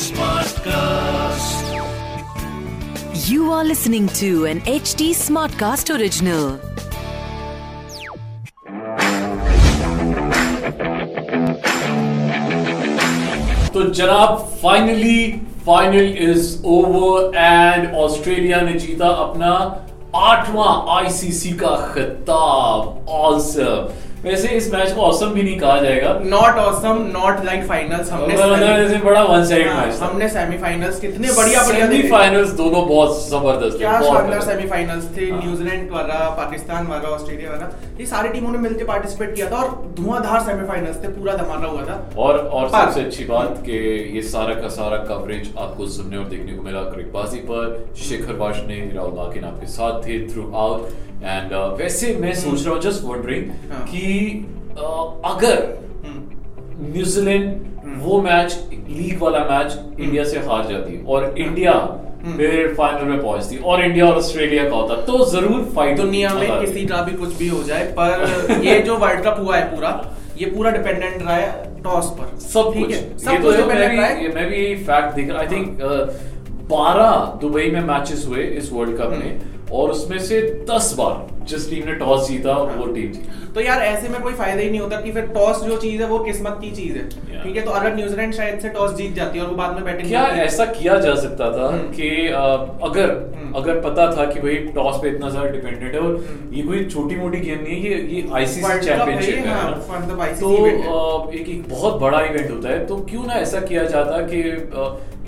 Smartcast. You are listening to an HD Smartcast original. तो जनाब finally final is over and Australia ने जीता अपना आठवां आईसीसी का खिताब ऑसम वैसे इस मैच को ऑसम भी नहीं कहा जाएगा। Not awesome not like finals हमने वैसे बड़ा वन साइड हाँ, मैच हमने सेमीफाइनल्स कितने बढ़िया बढ़िया देखे। सेमीफाइनल्स दोनों बहुत ज़बरदस्त थे क्या शानदार सेमीफाइनल्स थे हाँ। न्यूजीलैंड वाला पाकिस्तान वाला ऑस्ट्रेलिया वाला ये सारी टीमों ने मिलकर पार्टिसिपेट किया था और धुआंधार सेमीफाइनल्स थे पूरा धमाका हुआ था। और और सबसे अच्छी बात कि ये सारा का सारा कवरेज आपको सुनने और देखने को मिला क्रिकबाजी पर शेखर वाशने राहुल माकिन आपके साथ थे थ्रू आउट एंड uh, वैसे मैं सोच रहा हूँ जस्ट वंडरिंग हाँ। कि uh, अगर हम्म, न्यूजीलैंड वो मैच लीग वाला मैच इंडिया से हार जाती। और इंडिया फिर फाइनल में पहुँचती। और इंडिया और ऑस्ट्रेलिया का होता। तो ज़रूर फाइट दुनिया में किसी का भी कुछ भी हो जाए पर ये जो वर्ल्ड कप हुआ है पूरा ये पूरा डिपेंडेंट रहा है टॉस पर। सब ठीक है? सब तो कुछ मैं डिपेंडेंट रहा है? मैं भी फैक्ट देख रहा आई थिंक बारह दुबई में मैचेस हुए इस वर्ल्ड कप हम्म। में। और उसमें से दस बार जिस टीम ने टॉस जीता हाँ। वो टीम जीती तो यार ऐसे में कोई फ़ायदा ही नहीं होता कि फिर टॉस जो चीज़ है वो किस्मत की चीज़ है ठीक है तो अगर न्यूजीलैंड शायद से टॉस जीत जाती है और वो बाद में बैटिंग क्या ऐसा किया जा सकता था हम्म। कि अगर हम्म। अगर पता था कि भाई टॉस पे इतना सारा डिपेंडेंट है और हम्म। ये कोई छोटी मोटी गेम नहीं है ये ये आईसीसी चैंपियनशिप है हाँ, तो एक एक बहुत बड़ा इवेंट होता है तो क्यों ना ऐसा किया जाता कि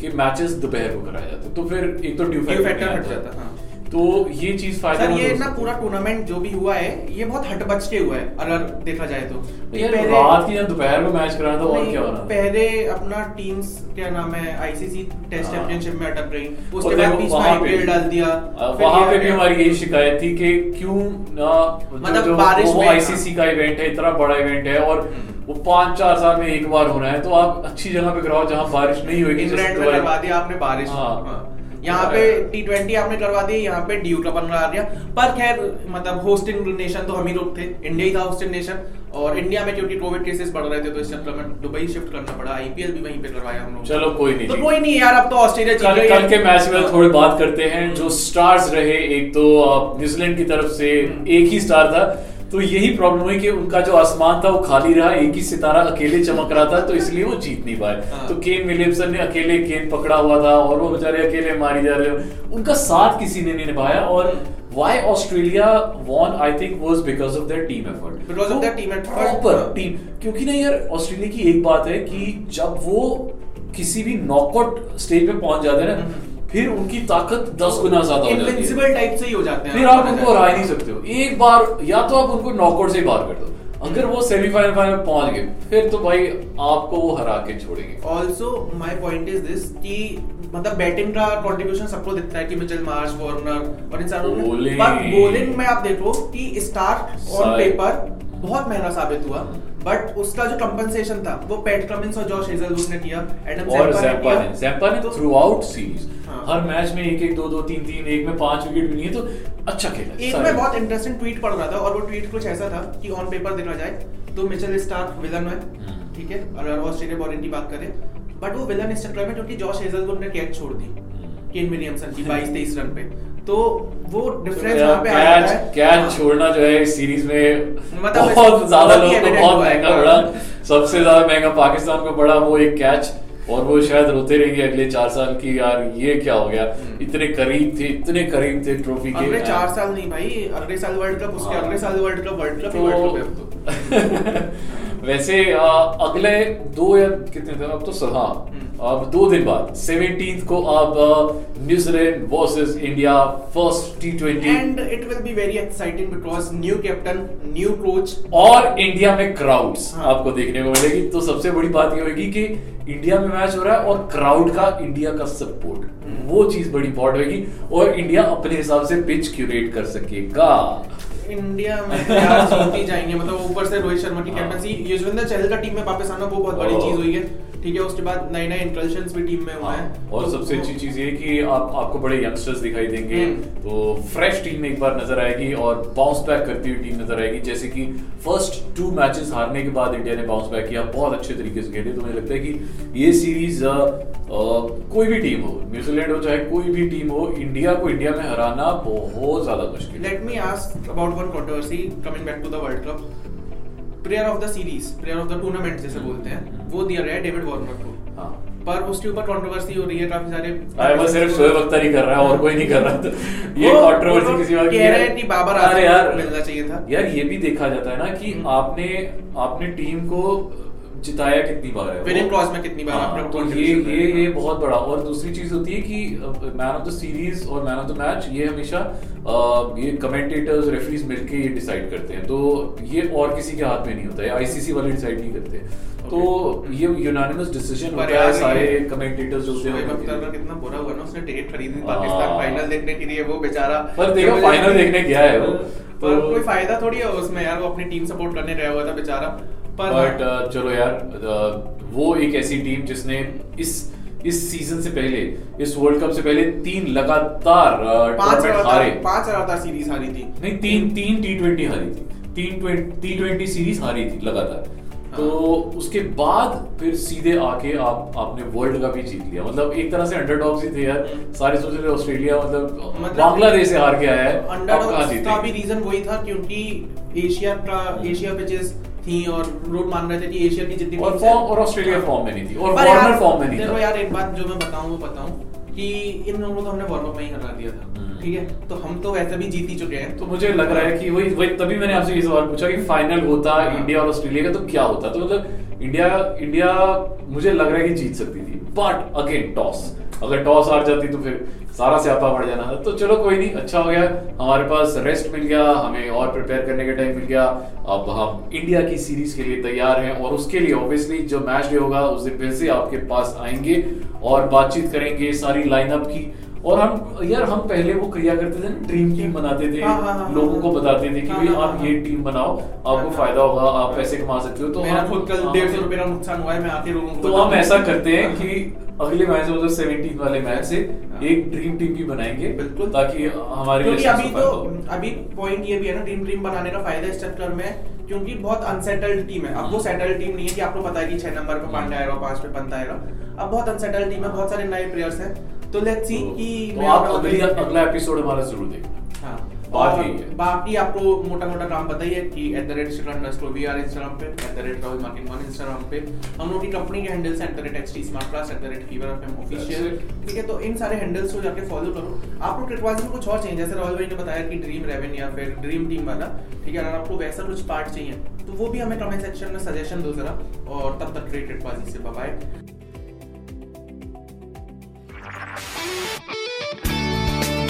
कि मैचेस दोपहर को कराए जाते तो फिर एक तो ड्यू फैक्टर हट जाता हाँ तो ये चीज़ फ़ायदा सर ये ना पूरा टूर्नामेंट जो भी हुआ है ये बहुत हट बच के हुआ है अगर देखा जाए तो पहले- रात की दोपहर में मैच कराना था और नहीं, क्या होना पहले अपना टीम्स क्या नाम है आईसीसी टेस्ट हाँ। चैंपियनशिप में अटक रही उसके बाद बीच में आईपीएल डाल दिया वहाँ पे भी हमारी यही शिकायत थी कि क्यों ना मतलब बारिश में- आईसीसी का इवेंट है इतना बड़ा इवेंट है और हम्म। वो पाँच चार साल में एक बार होना है तो आप अच्छी जगह पे कराओ जहाँ बारिश नहीं होगी इंग्लैंड में करवा दिया आपने बारिश हाँ। यहाँ पे टी ट्वेंटी आपने करवा दी यहाँ पे ड्यू का बनवा दिया। पर खैर मतलब होस्टिंग नेशन तो हम ही लोग थे। इंडिया ही था होस्टिंग नेशन और इंडिया में क्योंकि कोविड केसेस बढ़ रहे थे तो इस चक्कर में दुबई शिफ्ट करना पड़ा। आईपीएल भी वहीं पे करवाया हम लोग चलो कोई नहीं। तो कोई नहीं यार अब तो ऑस्ट्रेलिया कल कल के मैच में हाँ। थोड़ी बात करते हैं। जो स्टार्स रहे एक तो न्यूजीलैंड की तरफ़ से हम्म। एक ही स्टार था। तो यही प्रॉब्लम हुई कि उनका जो आसमान था वो खाली रहा एक ही सितारा अकेले चमक रहा था तो इसलिए वो जीत नहीं पाए। हाँ। तो केन विलियमसन ने अकेले गेंद पकड़ा हुआ था और वो बेचारे अकेले मारी जा रहे हो। उनका साथ किसी ने नहीं निभाया और why Australia won I think was because of their team effort Because of their team effort. Proper team क्योंकि ना यार ऑस्ट्रेलिया की एक बात है कि जब वो किसी भी नॉकआउट स्टेज पे पहुँच जाते हैं ना फिर उनकी ताकत दस गुना ज़्यादा हो जाती है। टाइप से ही हो जाते हैं। फिर आप उनको हरा ही नहीं सकते हो। एक बार या तो आप उनको नॉकआउट से ही बाहर कर दो। अगर वो सेमीफाइनल फाइनल पहुँच गए फिर तो भाई आपको वो हरा के छोड़ेंगे। Also my point is this कि मतलब बैटिंग का कंट्रीब्यूशन सबको दिखता है कि मिचेल मार्श वार्नर और इन सारों. पर बॉलिंग में आप देखो कि स्टार्ट ऑन पेपर बहुत महँगा साबित हुआ। बट उसका जो कंपनसेशन था वो पैट कमिंस और जॉश हेजलवुड ने किया एडम और जैम्पा ने जैम्पा ने तो- थ्रू आउट सीरीज़। हर मैच में एक एक दो दो तीन तीन एक में पाँच विकेट भी नहीं है तो अच्छा खेला एक। में बहुत इंटरेस्टिंग ट्वीट पढ़ रहा था और वो ट्वीट कुछ ऐसा था कि ऑन पेपर देखा जाए तो मिचेल स्टार्क विलन है हम्म। ठीक है अगर ऑस्ट्रेलिया बॉलिंग की बात करें बट वो विलन इस चक्कर में क्योंकि जॉश हेजलवुड ने कैच छोड़ दी केन विलियमसन की 22 23 रन पे तो वो डिफरेंस वहाँ पे आ जाता है। कैच हाँ। छोड़ना जो है इस सीरीज़ में मतलब बहुत ज़्यादा ही लोगों को बहुत महँगा पड़ा। सबसे ज़्यादा महँगा पाकिस्तान को पड़ा वो एक कैच और वो शायद रोते रहेंगे अगले चार साल की। यार ये क्या हो गया? इतने करीब थे इतने करीब थे ट्रॉफी के। अगले चार साल नहीं भाई अगले साल वर्ल्ड कप उसके हाँ। अगले साल world cup world cup world cup है तो तो। वैसे अगले दो या कितने दिन अब तो हाँ। हम्म। अब दो दिन बाद सेवनटीन को अब New Zealand versus India first T twenty and it will be very exciting because new captain new coach और इंडिया में क्राउड्स हाँ। आपको देखने को मिलेगी। तो सबसे बड़ी बात ये होगी कि इंडिया में मैच हो रहा है और क्राउड का इंडिया का सपोर्ट वो चीज़ बड़ी इंपॉर्टेंट होगी और इंडिया अपने हिसाब से पिच क्यूरेट कर सकेगा। इंडिया में तो जाएँगे। मतलब ऊपर से रोहित शर्मा की। कैप्टनसी युजवेंद्र चहल का टीम में वापस आना वो बहुत बड़ी चीज़ हुई है। ठीक है उसके बाद नए नए इंट्रल्शंस भी टीम में हुए हाँ, हैं और तो सबसे अच्छी चीज़ ये कि आप आपको बड़े यंगस्टर्स दिखाई देंगे। हम्म। तो फ्रेश टीम एक बार नज़र आएगी और बाउंस बैक करती हुई टीम नज़र आएगी। जैसे कि फ़र्स्ट टू मैचेस हारने के बाद इंडिया ने बाउंस बैक किया बहुत अच्छे तरीके से खेले। तो मुझे लगता है कि ये सीरीज़ आ, आ, कोई भी टीम हो न्यूजीलैंड हो चाहे कोई भी टीम हो इंडिया को इंडिया में हराना बहुत ज़्यादा मुश्किल है। Let me ask about one controversy coming back to the World Cup. Of the series player of the tournament जैसे बोलते हैं, वो दिया गया है डेविड वार्नर को. हाँ पर उसके ऊपर कंट्रोवर्सी हो रही है काफ़ी सारे अरे बस सिर्फ़ शोएब अख्तर ही कर रहा है और कोई नहीं कर रहा तो ये कंट्रोवर्सी किसी बात की कह रहे हैं कि बाबर आज़म मिलना चाहिए था। यार ये भी देखा जाता है ना कि हम्म। आपने आपने टीम को जिताया कितनी बार है? Winning वो- clause में कितनी बार हाँ, आपने तो ये ये ये बहुत बड़ा और दूसरी चीज़ होती है कि मैन ऑफ़ द सीरीज़ और मैन ऑफ़ द मैच ये हमेशा ये कमेंटेटर्स रेफरीज मिलके ये डिसाइड करते हैं। तो ये और किसी के हाथ में नहीं होता है। आईसीसी वाले डिसाइड नहीं करते। तो ये यूनानिमस डिसीज़न होता है सारे कमेंटेटर्स जो होते हैं। कितना बुरा हुआ ना उसने टिकट खरीदी हाँ। पाकिस्तान फाइनल देखने के लिए वो बेचारा पर देखो, final देखने गया है वो। पर तो- कोई फ़ायदा थोड़ी है उसमें यार वो अपनी टीम सपोर्ट करने गया हुआ था बेचारा। बट चलो यार uh, वो एक ऐसी टीम जिसने इस इस सीज़न से पहले इस वर्ल्ड कप से पहले तीन लगातार टूर्नामेंट हारे। पाँच लगातार सीरीज़ हारी थी। नहीं तीन तीन टी ट्वेंटी हारी थी। तीन टी ट्वेंटी सीरीज़ हारी थी लगातार। तो उसके बाद फिर सीधे आके आप आपने वर्ल्ड कप ही जीत लिया। मतलब एक तरह से अंडरडॉग्स ही थे यार। सारे सोच रहे ऑस्ट्रेलिया मतलब मतलब- बांग्लादेश से हार के आया है अंडरडॉग्स का भी रीजन वही था क्योंकि एशिया का एशिया पिचेस थी और लोग मान रहे थे कि एशिया की जितनी और फॉर्म और ऑस्ट्रेलिया फॉर्म में नहीं थी और वार्नर फॉर्म में नहीं देखो था। यार एक बात जो मैं बताऊँ वो बताऊँ कि इन लोगों को तो हमने वार्म अप में ही हरा दिया था हम्म। ठीक है? तो हम तो वैसे भी जीत ही चुके हैं। तो मुझे लग रहा है कि वही वही तभी मैंने आपसे ये सवाल पूछा कि फाइनल होता हाँ। इंडिया और ऑस्ट्रेलिया का तो क्या होता? तो मतलब इंडिया इंडिया मुझे लग रहा है कि जीत सकती थी। बट अगेन टॉस अगर टॉस हार जाती तो फिर सारा स्यापा पड़ जाना था। तो चलो कोई नहीं अच्छा हो गया। हमारे पास रेस्ट मिल गया हमें और प्रिपेयर करने का टाइम मिल गया। अब हम इंडिया की सीरीज़ के लिए तैयार हैं और उसके लिए ऑब्वियसली जो मैच डे होगा उस दिन फिर से आपके पास आएँगे और बातचीत करेंगे सारी लाइनअप की। और हम यार हम पहले वो क्रिया करते थे ना ड्रीम टीम बनाते थे हाँ, हाँ, हाँ, लोगों हाँ, को बताते थे कि हाँ, भाई हाँ, आप हाँ, ये टीम बनाओ आपको हाँ, फ़ायदा होगा आप हाँ। पैसे कमा सकते हो। तो मेरा खुद कल हाँ। डेढ़ सौ रुपए का नुकसान हुआ है मैं आके लोगों को तो हम ऐसा करते हैं कि अगले मैच मतलब सेवनटीन वाले मैच से हाँ। एक ड्रीम टीम भी बनाएँगे बिल्कुल। ताकि हमारे क्योंकि अभी तो अभी पॉइंट ये भी है ना ड्रीम टीम बनाने का फ़ायदा इस चक्कर में क्योंकि बहुत अनसेटल्ड टीम है। अब वो सेटल्ड टीम नहीं है कि आपको पता है कि छह नंबर पे पांडे आएगा पाँच पे पंत आएगा। अब बहुत अनसेटल्ड टीम है बहुत सारे नए प्लेयर्स हैं। तो लेट्स सी तो- कि तो आप अगली एपिसोड हमारा ज़रूर देखना। बात यही है। बाकी आपको मोटा मोटा काम पता ही है कि at the rate Instagram we are Instagram पे at the rate Rahul marking one Instagram पे हम लोग की कंपनी के handles at the rate XT smart class at the rate fever FM official ठीक है तो इन सारे हैंडल्स को जाके फॉलो करो। आप लोग टिकवाजी में कुछ और चाहिए जैसे राहुल भाई ने बताया कि ड्रीम रेवन या फिर ड्रीम टीम वाला। ठीक है अगर आपको वैसा कुछ पार्ट चाहिए तो वो भी हमें कमेंट सेक्शन में सजेशन दो जरा और तब तक ग्रेट टिकवाजी से bye